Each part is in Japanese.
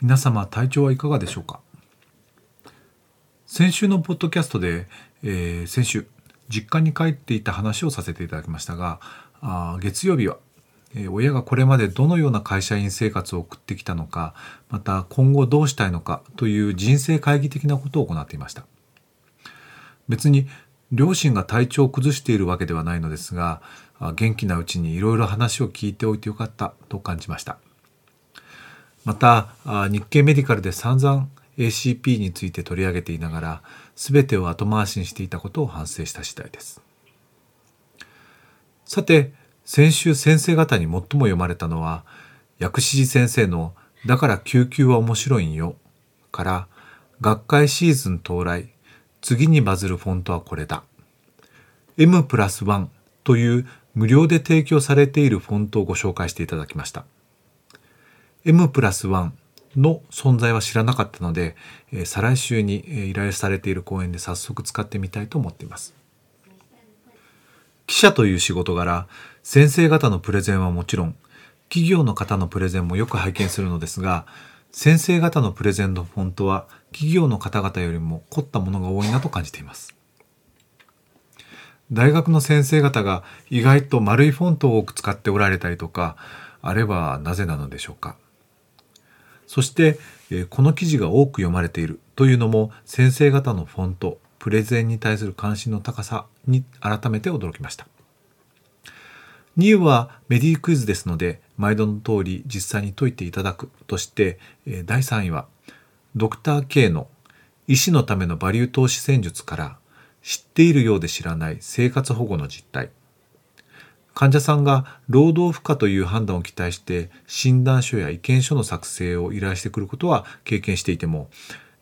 皆様体調はいかがでしょうか？先週のポッドキャストで、えー、先週実家に帰っていた話をさせていただきましたがあ月曜日は、えー、親がこれまでどのような会社員生活を送ってきたのかまた今後どうしたいのかという人生会議的なことを行っていました。別に両親が体調を崩しているわけではないのですが元気なうちにいろいろ話を聞いておいてよかったと感じました。また日経メディカルで散々 ACP について取り上げていながら全てを後回しにしていたことを反省した次第ですさて先週先生方に最も読まれたのは薬師寺先生の「だから救急は面白いんよ」から「学会シーズン到来次にバズるフォントはこれだ」M+1 という無料で提供されているフォントをご紹介していただきました。M プラス1の存在は知らなかったので、えー、再来週に依頼されている講演で早速使ってみたいと思っています。記者という仕事柄、先生方のプレゼンはもちろん、企業の方のプレゼンもよく拝見するのですが、先生方のプレゼンのフォントは企業の方々よりも凝ったものが多いなと感じています。大学の先生方が意外と丸いフォントを多く使っておられたりとか、あればなぜなのでしょうか。そして、えこの記事が多く読まれている。というのも先生方のフォントプレゼンに対する関心の高さに改めて驚きました。2位はメディクイズですので毎度の通り実際に解いていただく。として第3位はドクター K の医師のためのバリュー投資戦術から知っているようで知らない生活保護の実態。患者さんが労働負荷という判断を期待して診断書や意見書の作成を依頼してくることは経験していても、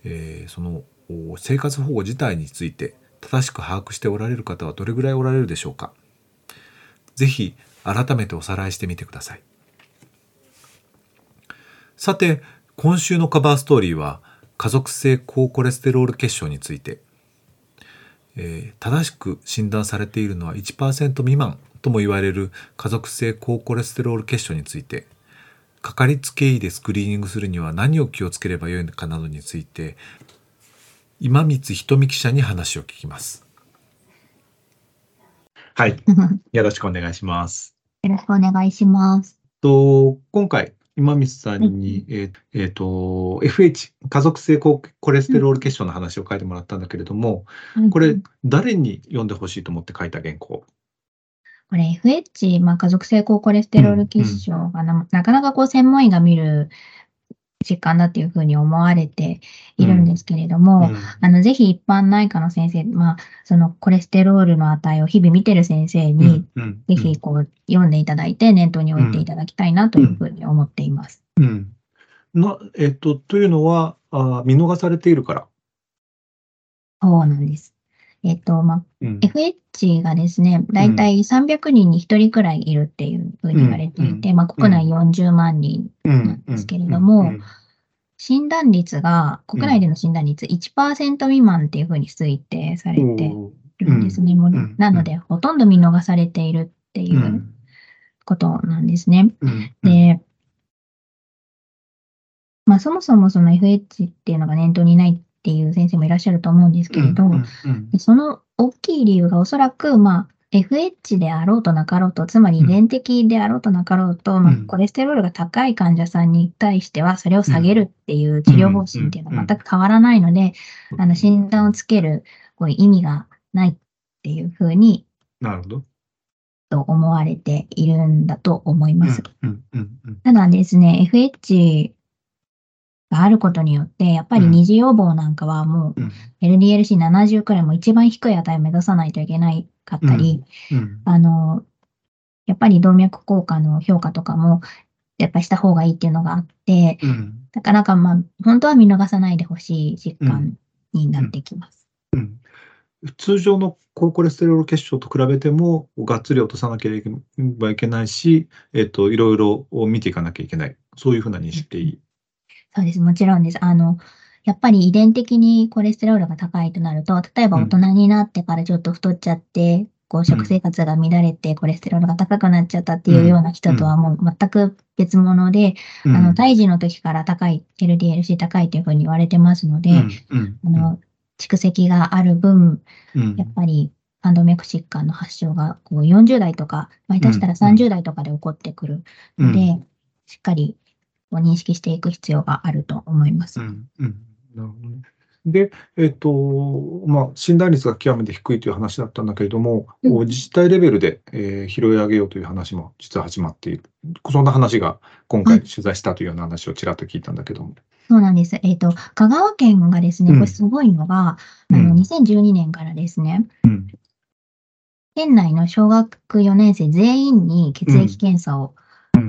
えー、その生活保護自体について正しく把握しておられる方はどれぐらいおられるでしょうか。ぜひ改めておさらいしてみてください。さて今週のカバーストーリーは家族性高コレステロール血症について、えー、正しく診断されているのは1%未満とも言われる家族性高コレステロール血症についてかかりつけ医でスクリーニングするには何を気をつければよいのかなどについて今光瞳記者に話を聞きます。はい、よろしくお願いします。よろしくお願いします。と今回今光さんに、うん、えっ、ー、えー、と FH 家族性高コレステロール血症の話を書いてもらったんだけれども、うん、これ誰に読んでほしいと思って書いた原稿？これ FH、まあ、家族性高コレステロール血症がなうんうん、なかなかこう専門医が見る疾患だっていうふうに思われているんですけれども、うんうん、あの、ぜひ一般内科の先生、まあ、そのコレステロールの値を日々見てる先生に、ぜひこう読んでいただいて念頭に置いていただきたいなというふうに思っています。うん。な、えっと、というのは、あ見逃されているから。そうなんです。えっと、まあ、うん、FH がですね、だいたい300人に1人くらいいるっていうふうに言われていて、うん、まあ、国内40万人なんですけれども、診断率が、国内での診断率1%未満っていうふうに推定されてるんですね。もうなので、ほとんど見逃されているっていうことなんですね。で、まあ、そもそもその FH っていうのが念頭にないっていう先生もいらっしゃると思うんですけれど、その大きい理由がおそらく、まあ、FH であろうとなかろうと、つまり遺伝的であろうとなかろうと、うん、まあ、コレステロールが高い患者さんに対しては、それを下げるっていう治療方針っていうのは全く変わらないので、あの診断をつけるこう意味がないっていうふうに、なるほど。と思われているんだと思います。ただですね、FH があることによって、やっぱり二次予防なんかはもう LDLC70 くらいも一番低い値を目指さないといけないかったり、あの、やっぱり動脈硬化の評価とかも、やっぱりした方がいいっていうのがあって、うん。なかなかまあ、本当は見逃さないでほしい疾患になってきます。うん通常の高コレステロール血症と比べても、がっつり落とさなければいけないし、えっと、いろいろ見ていかなきゃいけない。そういうふうな認識でいい。そうです。もちろんです。あの、やっぱり遺伝的にコレステロールが高いとなると、例えば大人になってからちょっと太っちゃって、こう食生活が乱れてコレステロールが高くなっちゃったっていうような人とはもう全く別物で、あの、胎児の時から高い、LDLC 高いというふうに言われてますので、うん。あの、蓄積がある分、うん。やっぱり、冠動脈疾患の発症がこう40代とか、まあ下手したら30代とかで起こってくるので、うん。しっかりこう認識していく必要があると思います。うんうんなるほどね。で、えっと、まあ、診断率が極めて低いという話だったんだけれども、うん自治体レベルで、えー拾い上げようという話も実は始まっている。そんな話が今回取材したというような話をちらっと聞いたんだけども。そうなんです。えっ、と、香川県がですね、うんこれすごいのが、うんあの、2012年からですね、うん県内の小学4年生全員に血液検査を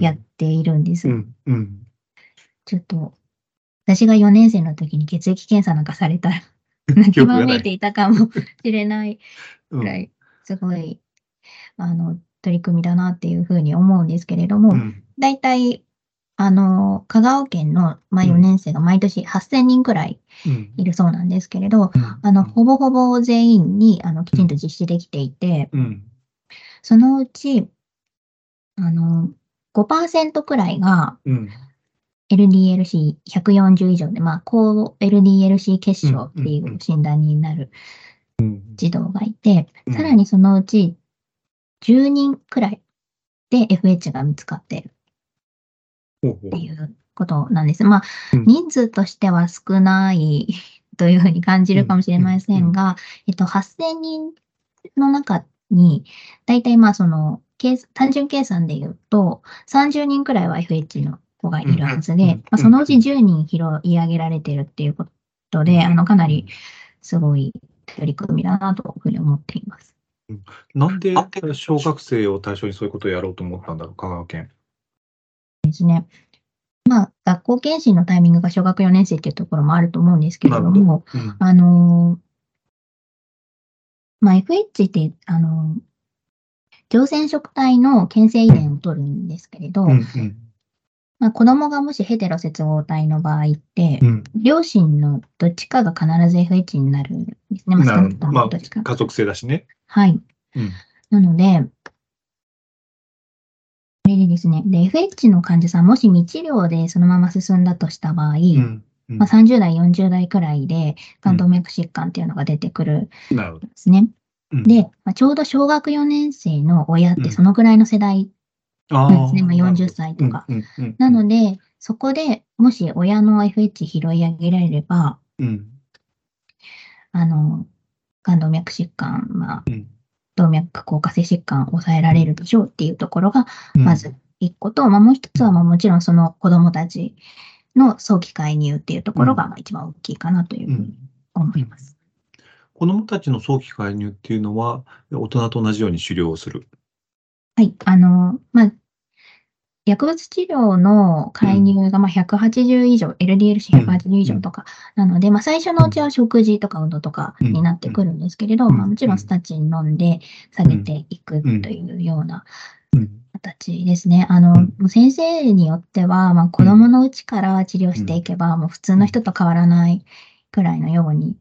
やっているんです。うんうんちょっと、私が4年生の時に血液検査なんかされた。ら、泣きわめい。ていたかもしれない。うん。くらい、すごい、あの、取り組みだなっていうふうに思うんですけれども、うん。だいたい、あの、香川県の、まあ、うん。4年生が毎年8000人くらいうん。いるそうなんですけれど、うん。あの、ほぼほぼ全員に、あの、きちんと実施できていて、うん。そのうち、あの、5%くらいがうん LDLC140 以上で、まあ、高 LDLC 血症っていう診断になるうん児童がいて、うん。さらにそのうち10人くらいで FH が見つかっているっていうことなんです。まあ、うん。人数としては少ないというふうに感じるかもしれませんが、えっと、8000人の中に、だいたいまあその、計単純計算で言うと、30人くらいは FH の子がいるはずで、まあ、そのうち10人拾い上げられてるっていうことで、あの、かなりすごい取り組みだなというふうに思っています。なんで小学生を対象にそういうことをやろうと思ったんだろう、香川県。ですね。まあ、学校検診のタイミングが小学4年生っていうところもあると思うんですけれども、うんあのーまあ、FH って、あのー常染色体の検性遺伝を取るんですけれど、うんうんまあ、子供がもしヘテロ接合体の場合って、うん両親のどっちかが必ず FH になるんですね。まあ。まあ、。家族性だしね。はい。うんなので、これでですね、で、FH の患者さん、もし未治療でそのまま進んだとした場合、うんうんまあ、30代、40代くらいで冠動脈疾患っていうのが出てくる。んですね。うんで、まあ、ちょうど小学4年生の親っうんてそのぐらいの世代あなんですね。まあ、ー40歳とか。。なので、そこでもし親の FH 拾い上げられれば、うんあの、冠動脈疾患、まあうん、動脈硬化性疾患を抑えられるでしょうっていうところが、うんまず一個と、まあ、もう一つは、まあ、もちろんその子供たちの早期介入っていうところがまあ一番大きいかなというふうに思います。子どもたちの早期介入っていうのは、大人と同じように狩猟をする。はい。あの、まあ、薬物治療の介入がまあ180以上、LDLC180 以上とかなので、まあ、最初のうちは食事とか運動とかになってくるんですけれど、うん。まあ、もちろんスタチン飲んで下げていくというようなうん。形ですね。あの、先生によっては、まあ、子供のうちから治療していけば、もう普通の人と変わらないくらいのように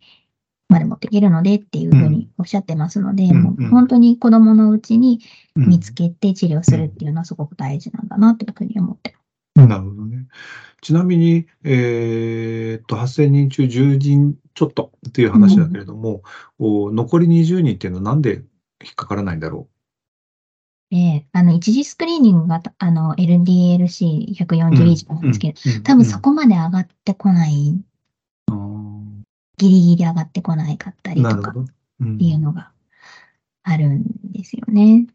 まで持っていけるのでっていうふうにおっしゃってますので、うんもうんう本当に子供のうちにうん見つけて治療するっていうのはすごく大事なんだなというふうに思ってます。なるほどね。ちなみに、えーっと、8000人中10人ちょっとっていう話だけれども、お残り20人っていうのはなんで引っかからないんだろで、あの、一次スクリーニングが、あの、LDLC140 以上う。なんですけど、うん多分そこまで上がってこない、うんギリギリ上がってこないかったりとかっていうのがあるんですよね。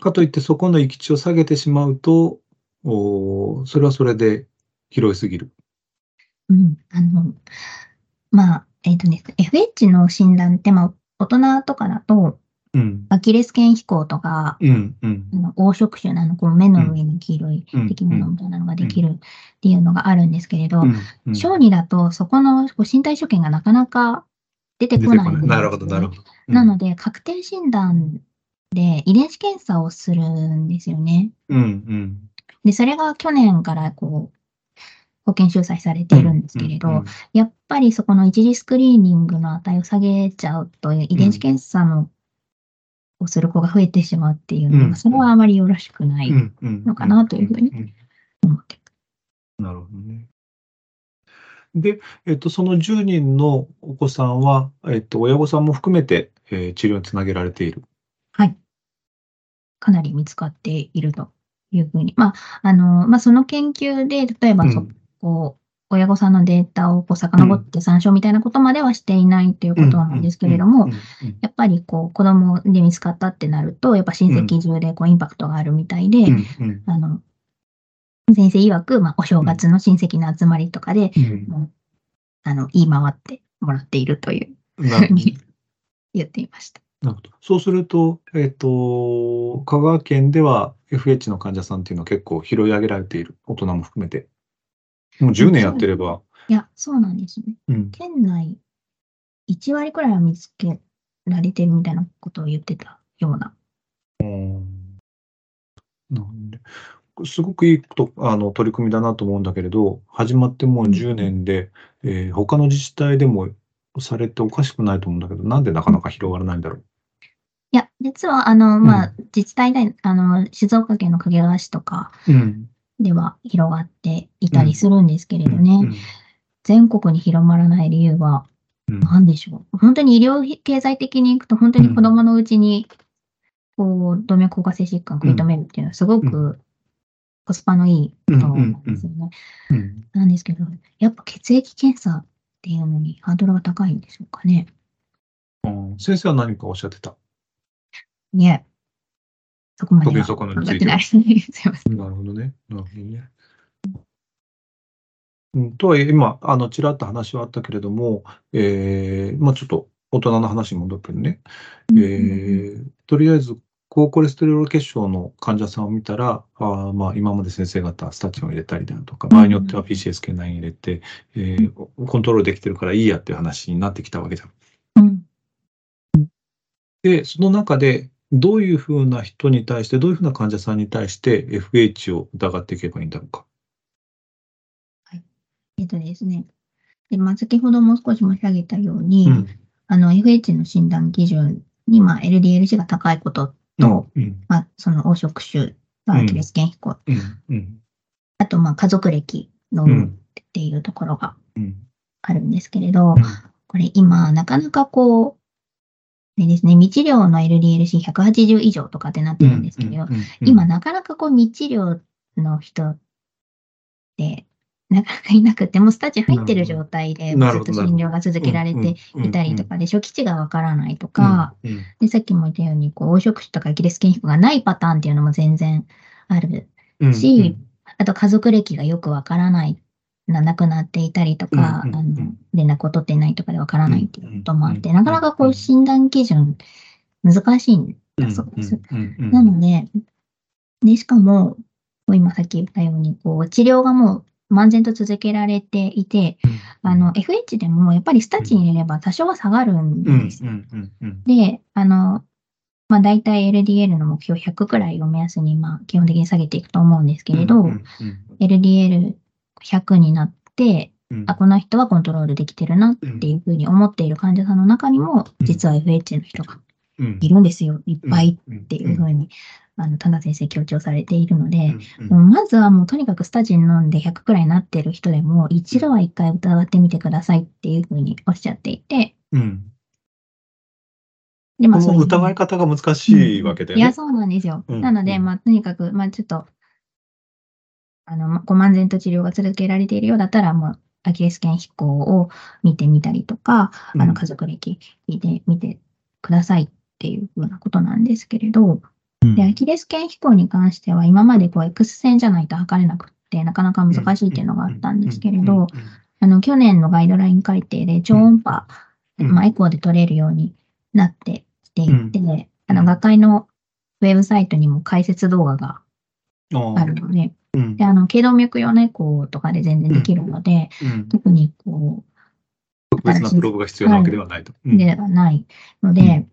かといって、そこの行き地を下げてしまうと、おそれはそれで広いすぎる。うん。あの、まあ、えっ、とね、FH の診断って、まあ、大人とかだと、うん。アキレス腱飛行とか、うん。黄色種なの、こう目の上に黄色いうん出来物みたいなのができるっていうのがあるんですけれど、うん小児だとそこの身体所見がなかなか出て出こないねないなるほど、なるほど。なので、確定診断で遺伝子検査をするんですよね。うん。うん。で、それが去年からこう、保険収載されているんですけれど、うんやっぱりそこの一次スクリーニングの値を下げちゃうと、遺伝子検査の、をする子が増えてしまうっていうのが、うんそれはあまりよろしくないのかなというふうにん思ってなるほどね。で、えっと、その10人のお子さんは、えっと、親御さんも含めて、えー治療につなげられている。はい。かなり見つかっているというふうに。まあ、あの、まあ、その研究で、例えばそ、うんこう、親御さんのデータをこう遡って参照みたいなことまではしていないということなんですけれども、やっぱりこう、子供で見つかったってなると、やっぱ親戚中でこう、インパクトがあるみたいで、あの、先生曰く、まあ、お正月の親戚の集まりとかで、あの、言い回ってもらっているというふうに言っていました。なるほど。そうすると、えっ、と、香川県では FH の患者さんっていうのは結構拾い上げられている。大人も含めて。もう10年やってれば。いや、そうなんですね。うん。県内1割くらいは見つけられてるみたいなことを言ってたような。なんですごくいいとあの取り組みだなと思うんだけれど、始まってもう10年で、えー他の自治体でもされておかしくないと思うんだけど、なんでなかなか広がらないんだろう？いや、実は、あの、まあう、自治体で、あの、静岡県の掛川市とかうん。では広がっていたりするんですけれどね、うん全国に広まらない理由はうん何でしょう？本当に医療経済的にいくと、本当に子供のうちに、こう、動脈硬化性疾患を食い止めるっていうのはすごうくコスパのいいことなんですよね。うんなんですけど、やっぱ血液検査っていうのにハードルが高いんでしょうかね？うん先生は何かおっしゃってた？いえ、そこまでそこについてない。すいません。なるほどね。なるほどね。うん、とはいえ、今、あの、ちらっと話はあったけれども、えーまあちょっと大人の話に戻るけどね、えーとりあえず、高コレステロール血症の患者さんを見たら、あーまあ、今まで先生方、スタチンを入れたりだとか、場合によっては PCSK9 入れて、えーコントロールできてるからいいやっていう話になってきたわけじゃん。うんで、その中で、どういうふうな人に対して、どういうふうな患者さんに対して FH を疑っていけばいいんだろうか？えっとですね。で、まあ、先ほども少し申し上げたように、うん。あの、FH の診断基準に、まあ、LDL-C が高いことと、うん。まあ、その黄色種、アキレス腱飛行、うん。うん。あと、まあ、家族歴のっていうところがうん。あるんですけれど、これ今、なかなかこう、あれですね、未治療の LDL-C180 以上とかってなってるんですけど、今、なかなかこう、未治療の人って、なかなかいなくて、もうスタジ入ってる状態で、ずっと診療が続けられていたりとかで、初期値がわからないとか、うん、で、さっきも言ったように、こう、黄色種とかアキレス腱皮膚がないパターンっていうのも全然ある。うんし、あと家族歴がよくわからない、なくなっていたりとか、うんうんうん、あの連絡を取ってないとかでわからないっていうこともあって、なかなかこう診断基準難しいんだそうです。なので、で、しかも、今さっき言ったように、こう、治療がもう漫然と続けられていて、うん、あの、FH でもやっぱりスタチに入れれば多少は下がるんです。で、あの、まあ、大体 LDL の目標100くらいを目安に、まあ、基本的に下げていくと思うんですけれど、LDL 100になって、うん、あこの人はコントロールできてるなっていうふうに思っている患者さんの中にも、実は FH の人がいるんですよ、いっぱいっていうふうに、あの田田先生強調されているので、もうまずはもうとにかくスタジン飲んで100くらいになってる人でも、一度は一回疑ってみてくださいっていうふうにおっしゃっていて、うん。でまあ、うう疑い方が難しいわけで、ね、いや、そうなんですよ。なので、まあ、とにかく、まあ、ちょっと、あの、まあこう漫然と治療が続けられているようだったら、もう、アキレス腱飛行を見てみたりとか、あうん。の、家族歴聞いてみてくださいっていうふうなことなんですけれど、うん。で、アキレス腱飛行に関しては、今までこう、X 線じゃないと測れなくって、なかなか難しいっていうのがあったんですけれど、、あの、去年のガイドライン改定で超音波、うん。まあ、エコーで取れるようになってきていて、あの、学会のウェブサイトにも解説動画があるので、うん。で、あの、頸動脈用のエコーとかで全然できるので、うん。特にこ特別なプロブが必要なわけではないと。う、ではないので、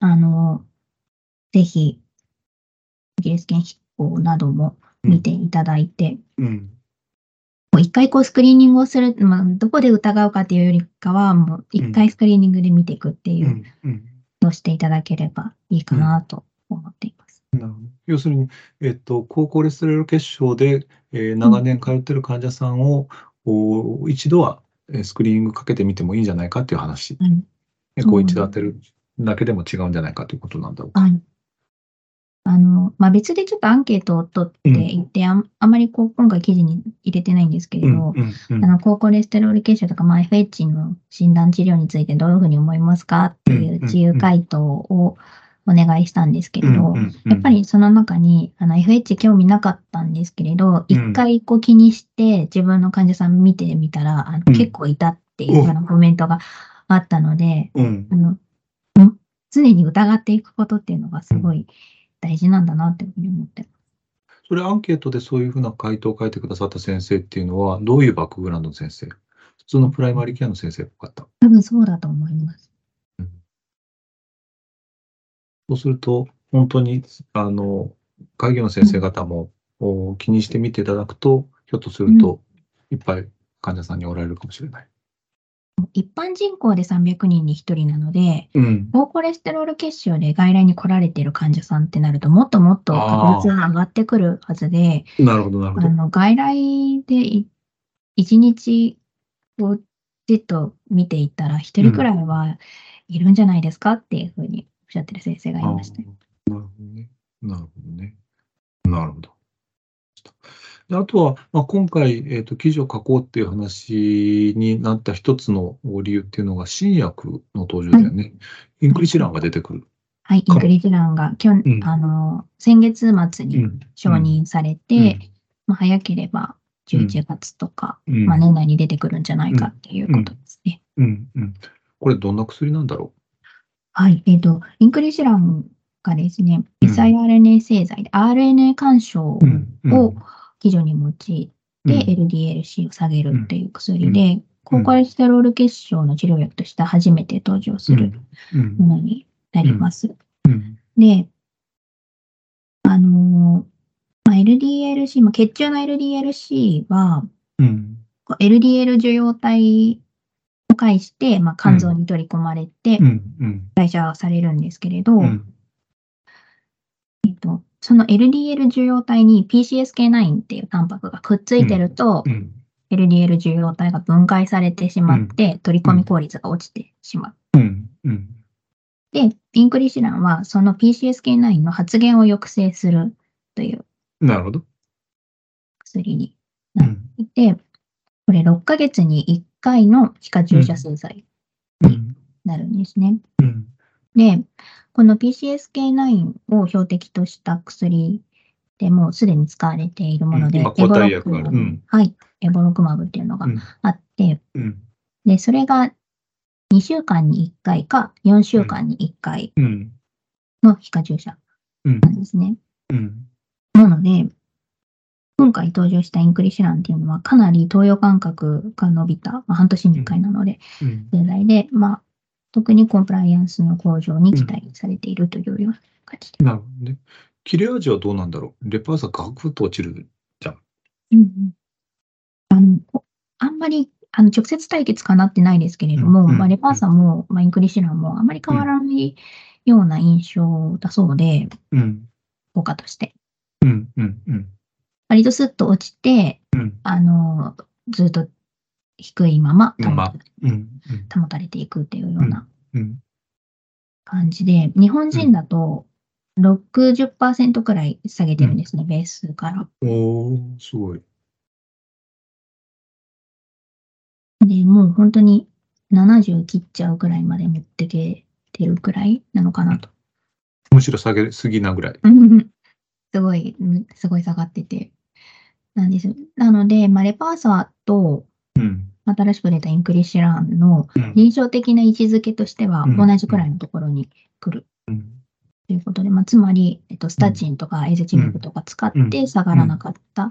うん。あの、ぜひ、イギリス圏飛行なども見ていただいて、うん。もう一回こうスクリーニングをする、まあ、どこで疑うかっていうよりかは、もう一回スクリーニングで見ていくっていうのをしていただければいいかなと思っています。なるほど要するに、えっと、高コレステロール血症で、えー長年通ってる患者さんを、お一度はえースクリーニングかけてみてもいいんじゃないかっていう話。はいエコー一度当てるだけでも違うんじゃないかということなんだろうか。はい。あの、まあ、別でちょっとアンケートを取っていて、あんあまりこう今回記事に入れてないんですけれど、うんうんあの、高コレステロール血症とか、まあ、FH の診断治療についてどういうふうに思いますかっていう自由回答をお願いしたんですけれど、やっぱりその中に、あの、FH 興味なかったんですけれど、一回こう気にして自分の患者さん見てみたら、あのうん。結構いたっていうようなコメントがあったので、うん。あの、ん常に疑っていくことっていうのがすごい大事なんだなっていうふうに思ってます。それアンケートでそういうふうな回答を書いてくださった先生っていうのは、どういうバックグラウンドの先生？普通のプライマリーケアの先生っぽかった。多分そうだと思います。そうすると、本当に、あの、会議の先生方も、お気にしてみていただくと、ひょっとすると、いっぱい患者さんにおられるかもしれない。一般人口で300人に1人なので、うん。高コレステロール血症で外来に来られている患者さんってなると、もっともっと確率が上がってくるはずで、なるほど、なるほど。あの外来でい一日をじっと見ていったら、一人くらいはいるんじゃないですかっていうふうにおっしゃってる先生がいました。なるほどね。なるほどね。なるほど。であとは、まあ、今回、えーと、記事を書こうっていう話になった一つの理由っていうのが、新薬の登場だよね。インクリシランが出てくる。はい、インクリジランが去年、うんあの先月末にうん。承認されて、まあ、早ければ11月とか、うん。まあ、年内に出てくるんじゃないかっていうことですね。うん。うん。これ、どんな薬なんだろはい、えっ、と、インクリジランがですね、うん siRNA 製剤で RNA 干渉。を基準に用いて、うん LDLC を下げるっていう薬うで、高コレステロール血症の治療薬として初めて登場するうん。ものになります。うん。で、あのーまあ、LDLC、まあ、血中の LDLC は、LDL 受容体を介して、まあ、肝臓に取り込まれて。代謝されるんですけれど、うん。えっと、その LDL 受容体に PCSK9 っていうタンパクがくっついてると、うん。LDL 受容体が分解されてしまって、取り込み効率が落ちてしまう。で、インクリシランはその PCSK9 の発現を抑制するというなるほど。薬になっうん。ていて、これ6ヶ月に1回の皮下注射数剤うん。になるんですね。うん。で、この PCSK9 を標的とした薬でもうすでに使われているもので、うん今エボロ抗体薬があるクマブ、うんはい、エボロクマブっていうのがうんあって、うん。で、それが2週間に1回か4週間に1回うん。の皮下注射うんなんですね。うん。なので、今回登場したインクリシランっていうのはかなり投与間隔が伸びた、まあ、半年に1回なので、うん。現在で、まあ、特にコンプライアンスの向上に期待されているというような感じで。なるほどね。切れ味はどうなんだろう？レパーサガクッと落ちるじゃん。うんうんあのこあんまりあの直接対決かなってないですけれども、うんうんまあ、レパーサも、まあ、インクリシランもあまり変わらないような印象だそうで、うん。効果として。うん。うん。うん。割とスッと落ちて、うん。あのずっと低いまま保まうん。保たれていくっていうようなうん。感じで、日本人だと60%くらい下げてるんですね、ベースから。おー、すごい。で、もう本当に70切っちゃうくらいまで持ってけてるくらいなのかなと。むしろ下げすぎなぐらい。すごい、うんすごい下がってて。なんです。なので、まあ、レパーサーとうん。新しく出たインクリシランのうん。臨床的な位置づけとしてはうん同じくらいのところに来るということで、まあ、つまり、えっと、スタチンとかエゼチミブとか使って下がらなかった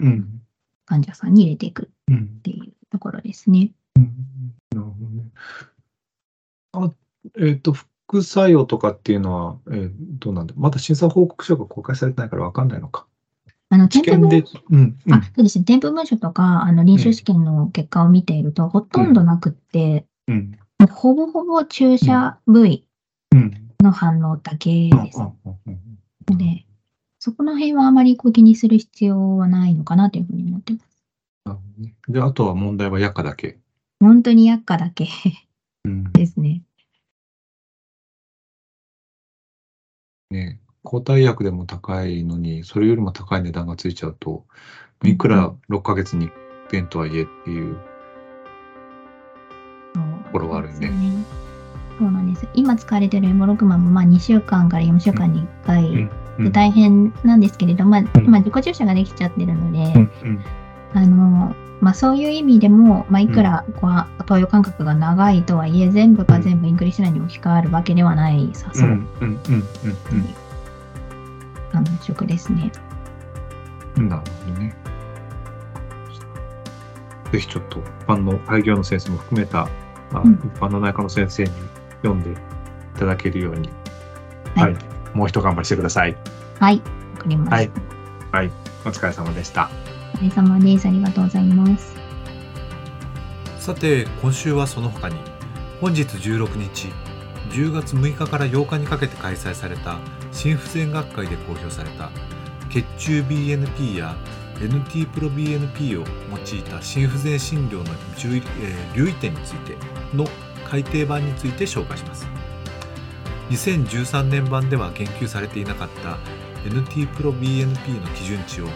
患者さんに入れていくっていうところですね。なるほどね。あえっ、と、副作用とかっていうのは、えー、どうなんだまだ審査報告書が公開されてないから分かんないのか。あの、添付文書、うんうん、あ、そうですね。添付文書とか、あの、臨床試験の結果を見ていると、ほとんどなくって、うん、ほぼほぼ注射部位の反応だけです。ので、そこの辺はあまりこう気にする必要はないのかなというふうに思ってます。で、あとは問題は薬価だけ。本当に薬価だけですね。ね、抗体薬でも高いのに、それよりも高い値段がついちゃうと、いくら6ヶ月に一遍とはいえっていう。ところはあるよね。そうなんです。今使われてるエモログマもまあ2週間から4週間に1回。で大変なんですけれども、まあ、今自己注射ができちゃってるので、あのまあ、そういう意味でも、まあ、いくらこう投与間隔が長いとはいえ、全部が全部インクリッシュラに置き換わるわけではないさそう。あの食ですね。なるほどね。ぜひちょっと一般の開業の先生も含めた、まあ、うん、一般の内科の先生に読んでいただけるように、はい、はい、もう一頑張りしてください。はい、わかりました。はい、はい、お疲れ様でした。お疲れ様です。ありがとうございます。さて、今週はその他に、本日16日、10月6日から8日にかけて開催された心不全学会で公表された。血中 BNP や NT プロ BNP を用いた心不全診療の注意、留意点についての改訂版について紹介します。2013年版では言及されていなかった NT プロ BNP の基準値を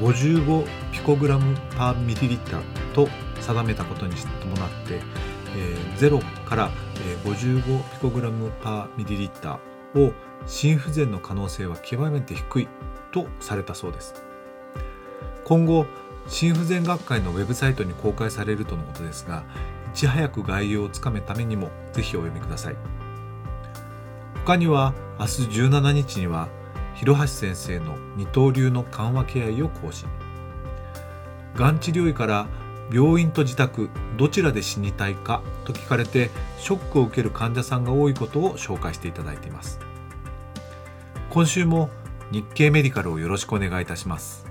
55ピコグラムパーミリリッターと定めたことに伴って、えー、0から、55ピコグラムパーミリリッターを心不全の可能性は極めて低いとされたそうです。今後心不全学会のウェブサイトに公開されるとのことですがいち早く概要をつかめためにもぜひお読みください。他には明日17日には広橋先生の二刀流の緩和ケアを講師がん治療医から病院と自宅どちらで死にたいかと聞かれてショックを受ける患者さんが多いことを紹介していただいています。今週も日経メディカルをよろしくお願いいたします。